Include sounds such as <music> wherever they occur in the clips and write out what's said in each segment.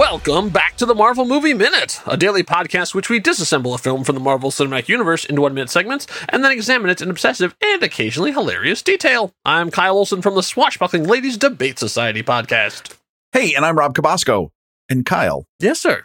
Welcome back to the Marvel Movie Minute, a daily podcast which we disassemble a film from the Marvel Cinematic Universe into one minute segments and then examine it in obsessive and occasionally hilarious detail. I'm Kyle Olson from the Swashbuckling Ladies Debate Society podcast. Hey, and I'm Rob Cabasco. And Kyle, Yes, sir.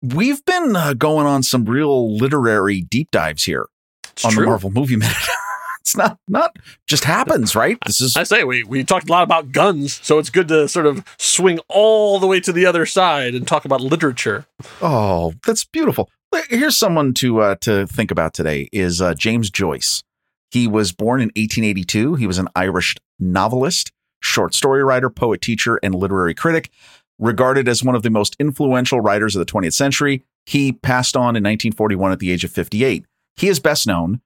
we've been uh, going on some real literary deep dives here It's on true. the Marvel Movie Minute. <laughs> it's not not just happens, right? This is I say we, we talked a lot about guns, so it's good to sort of swing all the way to the other side and talk about literature. oh, that's beautiful. Here's someone to uh, to think about today is uh, James Joyce. He was born in 1882. He was an Irish novelist, short story writer, poet, teacher, and literary critic. Regarded as one of the most influential writers of the 20th century, he passed on in 1941 at the age of 58. He is best known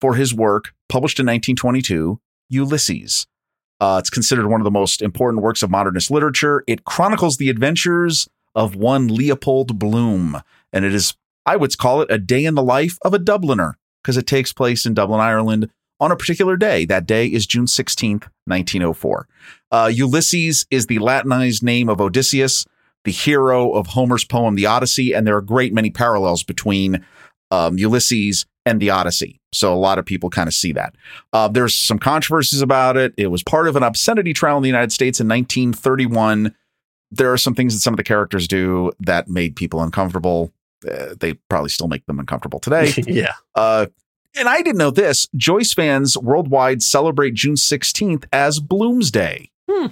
for his work published in 1922, Ulysses. Uh, it's considered one of the most important works of modernist literature. It chronicles the adventures of one Leopold Bloom, and it is, I would call it, a day in the life of a Dubliner because it takes place in Dublin, Ireland on a particular day. That day is June 16th, 1904. Uh, Ulysses is the Latinized name of Odysseus, the hero of Homer's poem, The Odyssey, and there are a great many parallels between um, Ulysses and the Odyssey. So a lot of people kind of see that. Uh, there's some controversies about it. It was part of an obscenity trial in the United States in 1931. There are some things that some of the characters do that made people uncomfortable. Uh, they probably still make them uncomfortable today. <laughs> yeah. Uh, and I didn't know this. Joyce fans worldwide celebrate June 16th as Bloomsday Hmm.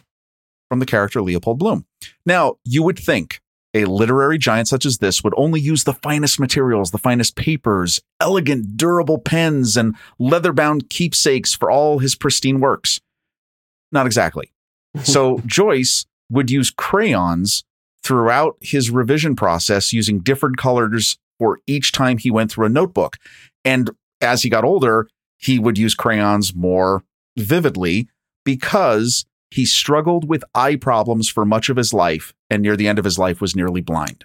from the character Leopold Bloom. Now, you would think a literary giant such as this would only use the finest materials, the finest papers, elegant, durable pens, and leather bound keepsakes for all his pristine works. Not exactly. <laughs> So, Joyce would use crayons throughout his revision process using different colors for each time he went through a notebook. And as he got older, he would use crayons more vividly because he struggled with eye problems for much of his life and near the end of his life was nearly blind.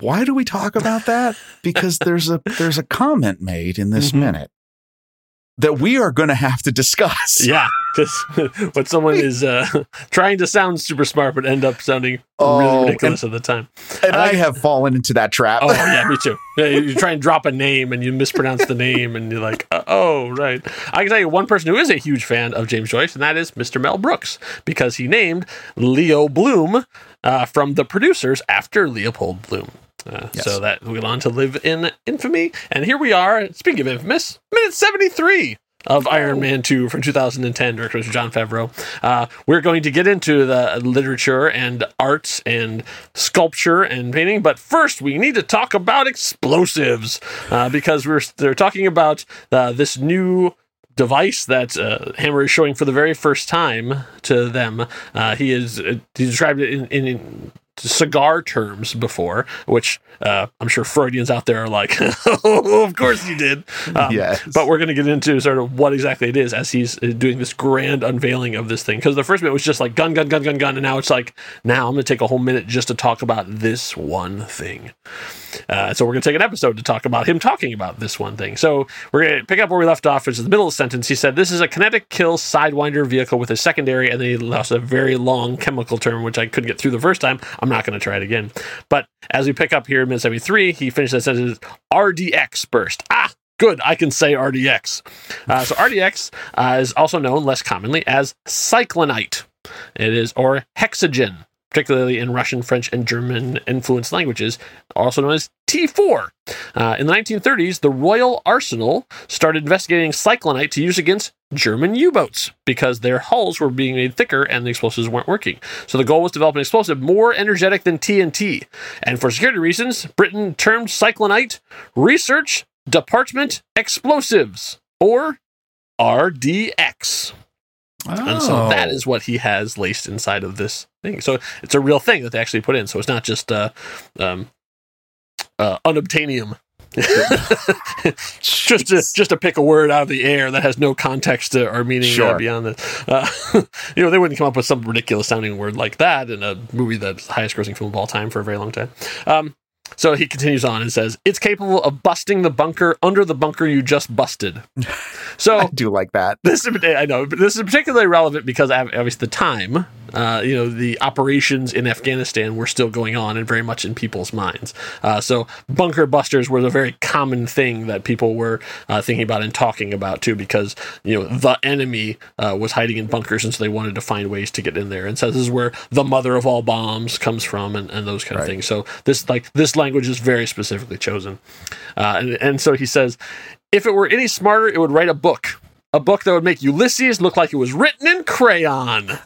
Why do we talk about that? Because <laughs> there's a there's a comment made in this Mhm. minute that we are going to have to discuss. Yeah, because <laughs> when someone is uh, <laughs> trying to sound super smart but end up sounding Oh, really ridiculous at the time. And I I- have fallen into that trap. Oh yeah, me too. You try and drop a name and you mispronounce the name, and you're like, oh right. I can tell you one person who is a huge fan of James Joyce, and that is Mr. Mel Brooks, because he named Leo Bloom uh, from the producers after Leopold Bloom. Uh, Yes. So that we went on to live in infamy, and here we are. Speaking of infamous, minute seventy-three of Iron Man 2 from 2010, directed by Jon Favreau. Uh, we're going to get into the literature and arts and sculpture and painting, but first we need to talk about explosives uh, because we're they're talking about uh, this new device that uh, Hammer is showing for the very first time to them. Uh, he is uh, he described it in, in, in cigar terms before, which uh, I'm sure Freudians out there are like, <laughs> oh, of course you did. Um, Yes. But we're going to get into sort of what exactly it is as he's uh, doing this grand unveiling of this thing. Because the first bit was just like gun, gun, gun, gun, gun. And now it's like, now I'm going to take a whole minute just to talk about this one thing. Uh, so we're going to take an episode to talk about him talking about this one thing. So we're going to pick up where we left off, which is the middle of the sentence. He said, This is a kinetic kill sidewinder vehicle with a secondary, and then he lost a very long chemical term, which I couldn't get through the first time. I'm not going to try it again. But as we pick up here in minute 73, he finished that sentence RDX burst. Ah! Good, I can say RDX. Uh, so RDX uh, is also known less commonly as cyclonite. It is or hexogen, particularly in Russian, French, and German influenced languages, also known as T4. Uh, in the 1930s, the Royal Arsenal started investigating cyclonite to use against German U boats because their hulls were being made thicker and the explosives weren't working. So the goal was to develop an explosive more energetic than TNT. And for security reasons, Britain termed cyclonite Research Department Explosives, or RDX. And so that Oh. what he has laced inside of this thing. So it's a real thing that they actually put in. So it's not just uh, um, uh, unobtainium. <laughs> just to just to pick a word out of the air that has no context or meaning uh, beyond the, uh, <laughs> you know, they wouldn't come up with some ridiculous sounding word like that in a movie that's the highest grossing film of all time for a very long time. Um, so he continues on and says, It's capable of busting the bunker under the bunker you just busted. <laughs> So I do like that. this is I know, but this is particularly relevant because obviously the time, uh, you know, the operations in Afghanistan were still going on and very much in people's minds. Uh, so bunker busters were a very common thing that people were uh, thinking about and talking about too, because you know the enemy uh, was hiding in bunkers, and so they wanted to find ways to get in there. And so this is where the mother of all bombs comes from, and, and those kind of things. So this like this language is very specifically chosen, uh, and and so he says. If it were any smarter, it would write a book. A book that would make Ulysses look like it was written in crayon. <laughs>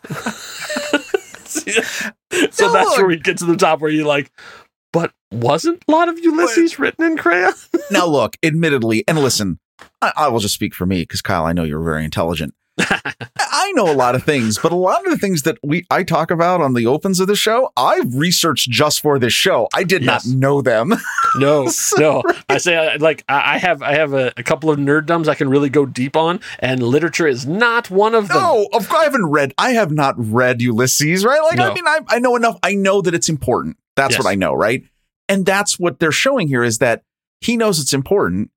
<laughs> so that's where we get to the top where you're like, but wasn't a lot of Ulysses written in crayon? now <laughs> look, admittedly, and listen, I, I will just speak for me because Kyle, I know you're very intelligent. I know a lot of things, but a lot of the things that we I talk about on the opens of the show, I researched just for this show. I did Yes. not know them. <laughs> No, <laughs> So, no. I say uh, like I I have I have a, a couple of nerddoms I can really go deep on, and literature is not one of them. no, of course I haven't read. I have not read Ulysses, right? Like, No. I mean, I, I know enough. I know that it's important. That's Yes. what I know, right? And that's what they're showing here is that he knows it's important,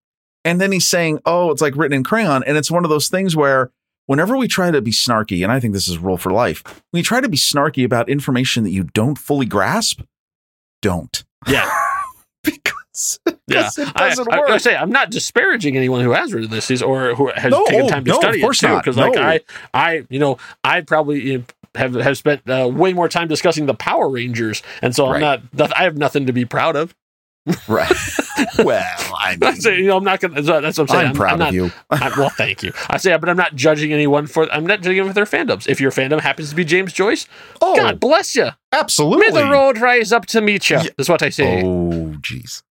and then he's saying, "Oh, it's like written in crayon," and it's one of those things where. Whenever we try to be snarky, and I think this is a rule for life, when you try to be snarky about information that you don't fully grasp, don't. Yeah, <laughs> because yeah. because it I, doesn't I, work. I say I'm not disparaging anyone who has read this or who has No, taken time to no, of study it course too, not. because like I, I, you know, I probably have have spent uh, way more time discussing the Power Rangers, and so I'm not. I have nothing to be proud of. <laughs> right. well, I <laughs> I mean, say, you know, I'm not gonna. That's what I'm saying. I'm proud not, of you. I, well, <laughs> thank you. I say, but I'm not judging anyone for. I'm not judging them for their fandoms. If your fandom happens to be James Joyce, Oh, God bless you. absolutely. May the road rise up to meet you. Yeah. That's what I say. Oh, jeez.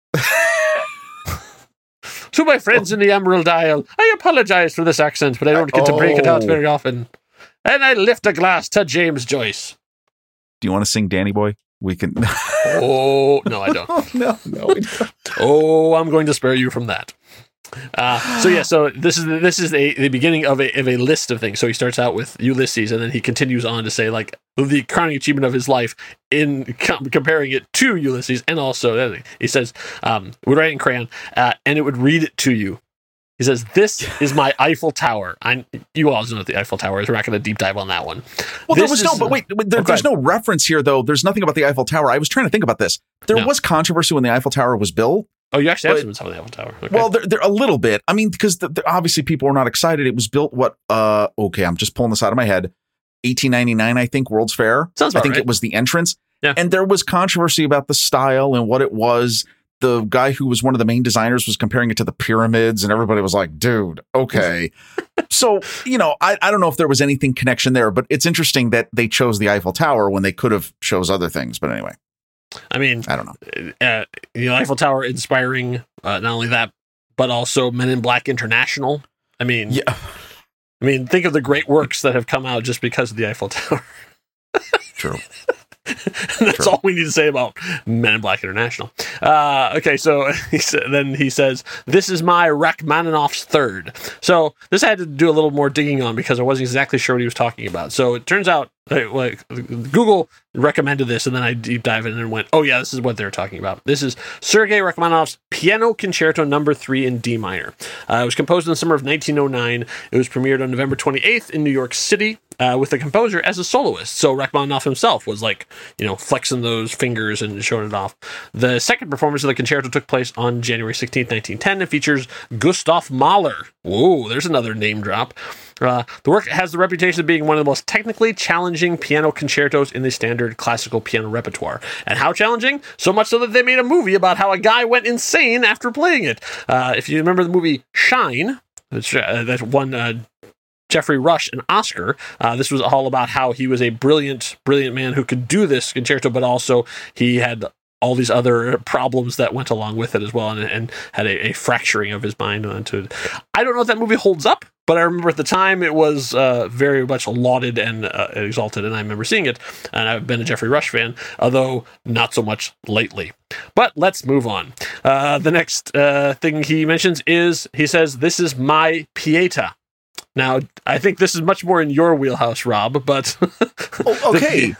To my friends in the Emerald Isle, I apologize for this accent, but I don't get to break it out Oh. very often. And I lift a glass to James Joyce. Do you want to sing Danny Boy? We can. <laughs> Oh no, I don't. <laughs> oh, no, no. we don't. Oh, I'm going to spare you from that. Uh, so yeah, so this is this is a, the beginning of a of a list of things. So he starts out with Ulysses, and then he continues on to say like the crowning achievement of his life in com- comparing it to Ulysses, and also the other thing. he says um, would write in crayon, uh, and it would read it to you. He says, "This <laughs> is my Eiffel Tower." I you all know what the Eiffel Tower is. We're not going to deep dive on that one. Well, there This was no, but wait, there, Oh, go there's no reference here, though. There's nothing about the Eiffel Tower. I was trying to think about this. There No. was controversy when the Eiffel Tower was built. Oh, you actually have But- some stuff on the Eiffel Tower. Okay. Well, there, there a little bit. I mean, because the, the- obviously people were not excited. It was built what? Uh, okay, I'm just pulling this out of my head. 1899, I think, World's Fair. Sounds I think right. it was the entrance. Yeah. And there was controversy about the style and what it was. The guy who was one of the main designers was comparing it to the pyramids, and everybody was like, dude, okay. <laughs> so, you know, I, I don't know if there was anything connection there, but it's interesting that they chose the Eiffel Tower when they could have chose other things. But anyway, I mean, I don't know. uh, the Eiffel Tower inspiring uh, not only that, but also Men in Black International. I mean, Yeah. I mean, think of the great works that have come out just because of the Eiffel Tower. True. <laughs> <laughs> That's True. all we need to say about Men in Black International. Uh, okay, so <laughs> he sa- then he says, "This is my Rachmaninoff's third. So this I had to do a little more digging on because I wasn't exactly sure what he was talking about. So it turns out, like, like Google recommended this, and then I deep dive in and went, "Oh yeah, this is what they're talking about. This is Sergei Rachmaninoff's Piano Concerto Number Three in D minor. Uh, it was composed in the summer of 1909. It was premiered on November 28th in New York City." Uh, with the composer as a soloist. So Rachmaninoff himself was like, you know, flexing those fingers and showing it off. The second performance of the concerto took place on January 16th, 1910, and features Gustav Mahler. Whoa, there's another name drop. Uh, the work has the reputation of being one of the most technically challenging piano concertos in the standard classical piano repertoire. And how challenging? So much so that they made a movie about how a guy went insane after playing it. Uh, if you remember the movie Shine, uh, that won uh, Geoffrey Rush an Oscar. Uh, this was all about how he was a brilliant, brilliant man who could do this concerto, but also he had all these other problems that went along with it as well, and, and had a, a fracturing of his mind onto it. I don't know if that movie holds up, but I remember at the time it was uh, very much lauded and uh, exalted, and I remember seeing it. And I've been a Geoffrey Rush fan, although not so much lately. But let's move on. Uh, the next uh, thing he mentions is he says, "This is my Pieta." Now, I think this is much more in your wheelhouse, Rob, but <laughs> Oh, okay.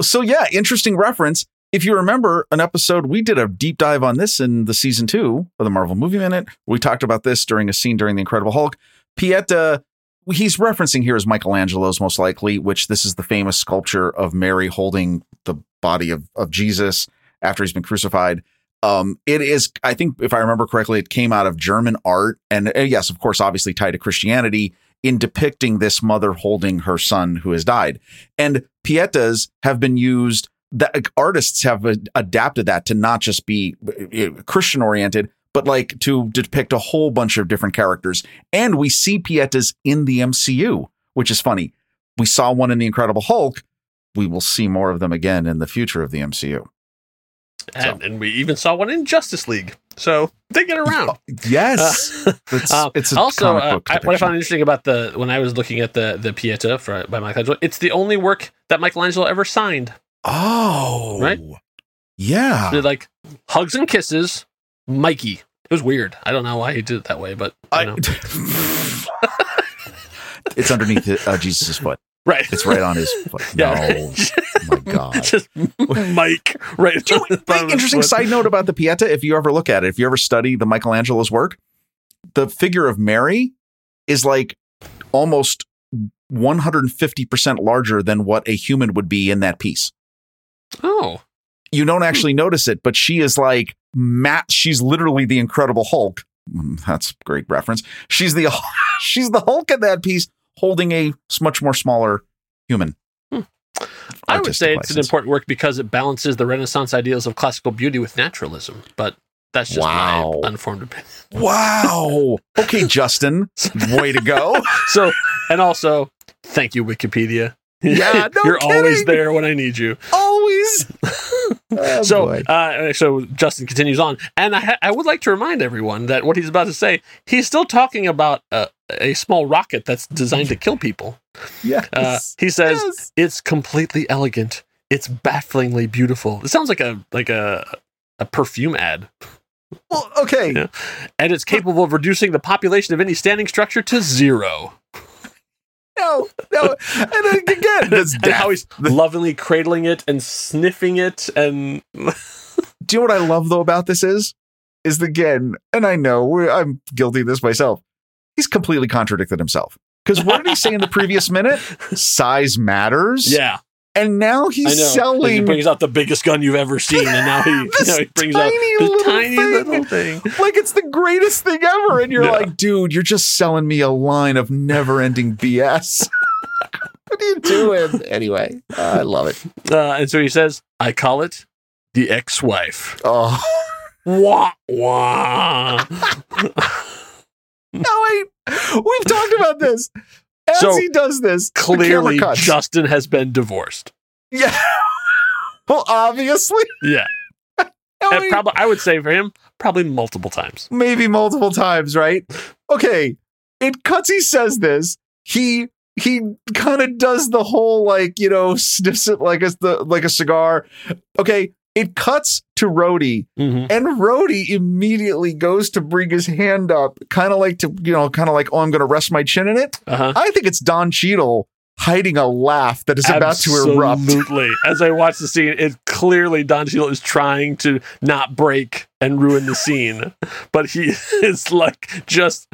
so yeah, interesting reference. If you remember an episode, we did a deep dive on this in the season two of the Marvel Movie Minute. We talked about this during a scene during the Incredible Hulk. Pieta, he's referencing here is Michelangelo's most likely, which this is the famous sculpture of Mary holding the body of, of Jesus after he's been crucified. Um, it is, I think, if I remember correctly, it came out of German art, and uh, yes, of course, obviously tied to Christianity in depicting this mother holding her son who has died. And Pietas have been used. That artists have adapted that to not just be uh, Christian oriented, but like to depict a whole bunch of different characters. And we see Pietas in the MCU, which is funny. We saw one in the Incredible Hulk. We will see more of them again in the future of the MCU. And, so. and we even saw one in Justice League. So they get around. Oh, yes, uh, <laughs> it's, um, it's also uh, I, what I found interesting about the when I was looking at the the Pieta for, by Michelangelo. It's the only work that Michelangelo ever signed. Oh, right. Yeah, so like hugs and kisses, Mikey. It was weird. I don't know why he did it that way, but I know. <laughs> it's underneath uh, Jesus' foot. Right. It's right on his <laughs> foot. Yeah. No. oh my <laughs> God. Just Mike. Right. interesting side note about the Pieta. If you ever look at it, if you ever study the Michelangelo's work, the figure of Mary is like almost 150% larger than what a human would be in that piece. Oh. You don't actually notice it, but she is like Matt. She's literally the Incredible Hulk. Mm, that's great reference. She's the <laughs> she's the Hulk in that piece, holding a much more smaller human. Hmm. I would say license. it's an important work because it balances the Renaissance ideals of classical beauty with naturalism, but that's just wow. my unformed opinion. <laughs> Wow. okay, Justin, <laughs> way to go. <laughs> so, and also, thank you, Wikipedia. Yeah, <laughs> no you're kidding. always there when I need you. Always. <laughs> oh, so, uh, so Justin continues on, and I, ha- I would like to remind everyone that what he's about to say, he's still talking about a, a small rocket that's designed to kill people. Yeah. Uh, he says yes. it's completely elegant. It's bafflingly beautiful. It sounds like a like a a perfume ad. Well, okay. And it's capable of reducing the population of any standing structure to zero. No, no. And then <laughs> again, that's and how he's lovingly cradling it and sniffing it. And <laughs> do you know what I love though about this is, is again, and I know I'm guilty of this myself. He's completely contradicted himself. Because what did he say in the previous minute? <laughs> Size matters. Yeah. And now he's selling. Like he brings out the biggest gun you've ever seen, and now he, <laughs> now he brings out this little tiny thing. little thing. Like it's the greatest thing ever, and you're yeah. like, dude, you're just selling me a line of never-ending BS. <laughs> what are you doing? Anyway, uh, I love it. Uh, and so he says, "I call it the ex-wife." Oh, wah wah. <laughs> no, wait. We've talked about this. As so he does this, clearly Justin has been divorced. Yeah. <laughs> well, obviously. Yeah. <laughs> I, probably, I would say for him, probably multiple times. Maybe multiple times, right? Okay. It cuts. He says this. He he kind of does the whole like you know sniffs <laughs> it like a the like a cigar. Okay, it cuts to Rhodey, mm-hmm. and Rhodey immediately goes to bring his hand up, kind of like to, you know, kind of like, oh, I'm going to rest my chin in it. Uh-huh. I think it's Don Cheadle hiding a laugh that is Absolutely. about to erupt. Absolutely. <laughs> As I watch the scene, it clearly Don Cheadle is trying to not break and ruin the scene, but he <laughs> is like just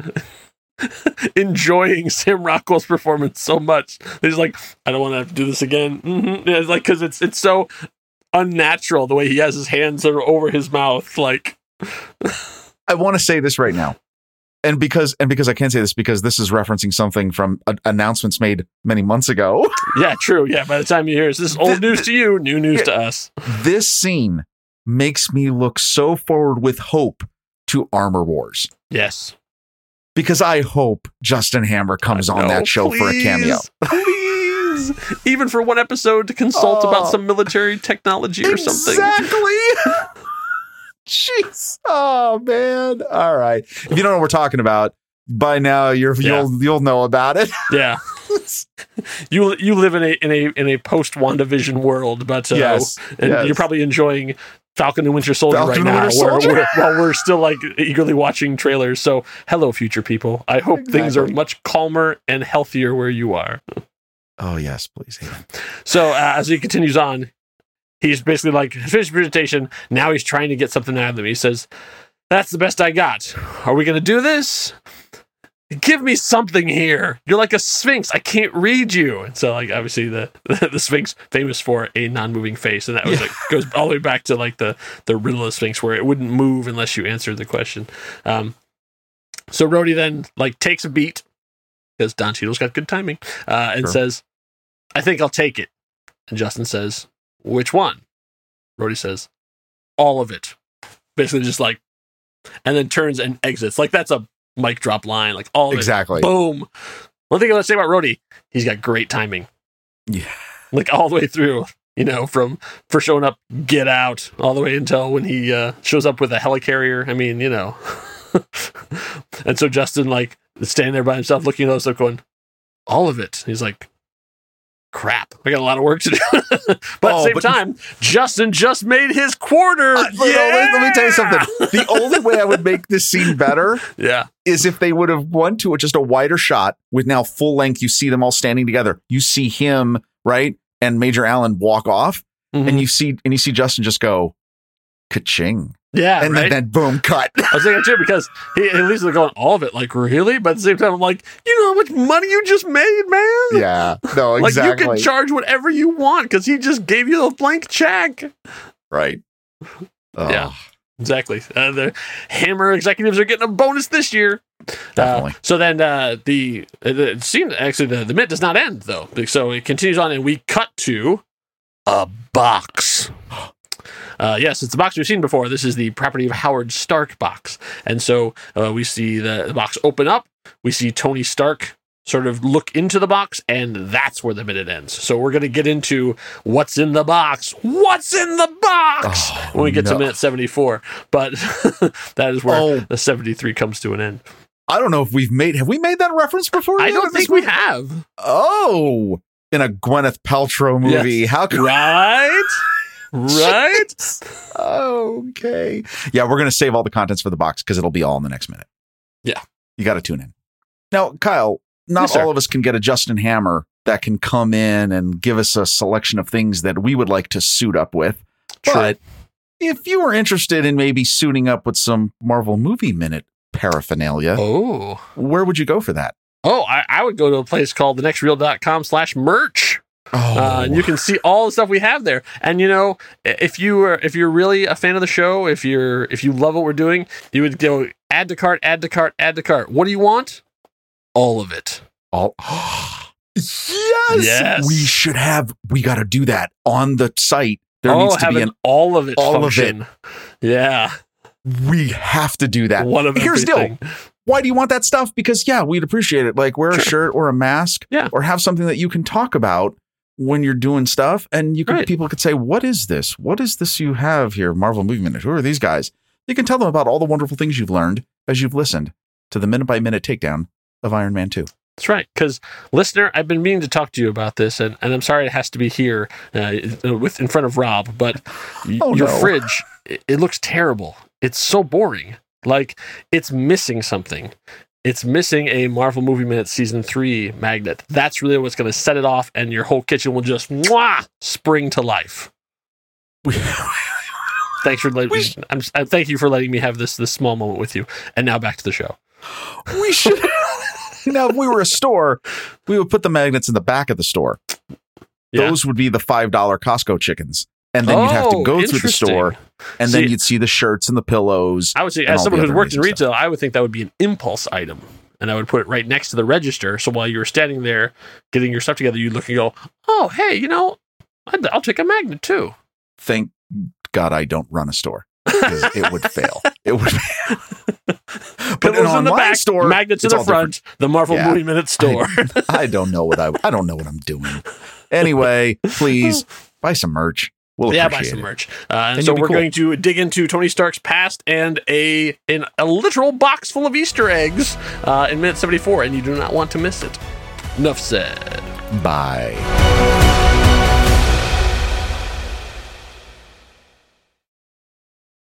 <laughs> enjoying Sam Rockwell's performance so much. He's like, I don't want to have to do this again. Mm-hmm. It's like because it's it's so unnatural the way he has his hands over his mouth. Like, <laughs> I want to say this right now, and because and because I can't say this because this is referencing something from a, announcements made many months ago. <laughs> yeah, true. Yeah, by the time you hear this, this is old news to you, new news to us. This scene makes me look so forward with hope to Armor Wars. Yes. Because I hope Justin Hammer comes on that show please, for a cameo. Even for one episode to consult oh, about some military technology or something. Exactly. <laughs> Jeez. Oh man. All right. If you don't know what we're talking about, by now you're yeah. you'll you'll know about it. <laughs> Yeah. you you live in a in a in a post WandaVision world, but uh, yes, and yes. you're probably enjoying Falcon and Winter Soldier Falcon right now, Soldier? We're, while we're still like eagerly watching trailers. So, hello, future people. I hope exactly. things are much calmer and healthier where you are. Oh yes, please. So uh, as he continues on, he's basically like finished presentation. Now he's trying to get something out of them. He says, "That's the best I got. Are we going to do this?" give me something here. You're like a sphinx. I can't read you. And so like obviously the <laughs> the, sphinx famous for a non-moving face, and that was like goes all the way back to like the the riddle of sphinx where it wouldn't move unless you answered the question. Um, so Rhodey then like takes a beat because Don Cheadle's got good timing, uh, and Sure. says, "I think I'll take it." And Justin says, "Which one?" Rhodey says, "All of it." Basically, just like, and then turns and exits. Like that's a mic drop line. Like all of Exactly. it. Boom. One thing I want to say about Rhodey, he's got great timing. Yeah. Like all the way through. You know, from for showing up, get out, all the way until when he uh, shows up with a helicarrier. I mean, you know. <laughs> and so Justin, like, standing there by himself, looking at us, like, going, all of it. He's like, crap, I got a lot of work to do. <laughs> but at the Oh, same but- time, Justin just made his quarter. Uh, no, let, let me tell you something. The <laughs> only way I would make this scene better <laughs> Yeah. is if they would have won to just a wider shot with now full length. You see them all standing together. You see him right and Major Allen walk off, Mhm. and you see and you see Justin just go, ka-ching, yeah. and right? then, then boom, cut. I was thinking too because he at least they're going all of it, like really, but at the same time, I'm like, you know how much money you just made, man. yeah, no, <laughs> Like exactly. you can charge whatever you want because he just gave you a blank check. right. Oh, Yeah. Exactly. Uh, the Hammer executives are getting a bonus this year. Definitely. Uh, so then uh, the uh, the scene actually the the minute does not end though, so it continues on, and we cut to a box. Uh, yes, it's the box we've seen before. This is the property of Howard Stark box, and so uh, we see the, the box open up. We see Tony Stark sort of look into the box, and that's where the minute ends. So we're going to get into what's in the box. What's in the box Oh, when we get to minute seventy-four. But <laughs> that is where Oh. the seventy-three comes to an end. I don't know if we've made have we made that reference before? I don't think we have. Oh, in a Gwyneth Paltrow movie. How could Right? <laughs> right? okay. Yeah, we're gonna save all the contents for the box because it'll be all in the next minute. Yeah. You got to tune in. Now, Kyle, not Yes, all of us can get a Justin Hammer that can come in and give us a selection of things that we would like to suit up with. But if you were interested in maybe suiting up with some Marvel Movie Minute paraphernalia, Oh. where would you go for that? Oh, I, I would go to a place called thenextreel.com slash merch. Oh, Uh, and you can see all the stuff we have there. And you know, if you are if you're really a fan of the show, if you're if you love what we're doing, you would go add to cart, add to cart, add to cart. What do you want? All of it. all. <gasps> yes, Yes. we should have. We got to do that on the site. There oh, needs to be an all of it all of it. Yeah. We have to do that. One of Here's the deal. everything. Why do you want that stuff? Because yeah, we'd appreciate it. Like wear a Sure. shirt or a mask, Yeah. or have something that you can talk about when you're doing stuff, and you can Right. people could say, "What is this? What is this you have here?" Marvel Movie Minute. Who are these guys? You can tell them about all the wonderful things you've learned as you've listened to the minute by minute takedown of Iron Man Two. That's right. Because, listener, I've been meaning to talk to you about this, and, and I'm sorry it has to be here uh, with in front of Rob, but Oh, your no. fridge, it, it looks terrible. It's so boring. Like, it's missing something. It's missing a Marvel Movie Minute Season 3 magnet. That's really what's going to set it off, and your whole kitchen will just mwah, spring to life. <laughs> Thanks for letting We me. I'm, I thank you for letting me have this this small moment with you. And now back to the show. we should. <laughs> now, if we were a store, we would put the magnets in the back of the store. Yeah. Those would be the five dollar Costco chickens, and then you'd have to Oh, go through the store, and then you'd see the shirts and the pillows. I would say, as someone who's worked in retail, I would think that would be an impulse item. And I would put it right next to the register. So while you were standing there getting your stuff together, you'd look and go, oh, hey, you know, I'd, I'll take a magnet too. Thank God I don't run a store it would fail. <laughs> It would. <laughs> but an Pillows in the back, store, magnets in the front, the Marvel Yeah. Movie Minute store. <laughs> I don't know what I. I don't know what I'm doing. Anyway, please buy some merch. We'll yeah, buy some it. merch. Uh, And so we're cool. going to dig into Tony Stark's past and a in a literal box full of Easter eggs uh, in minute 74, and you do not want to miss it. Enough said. Bye.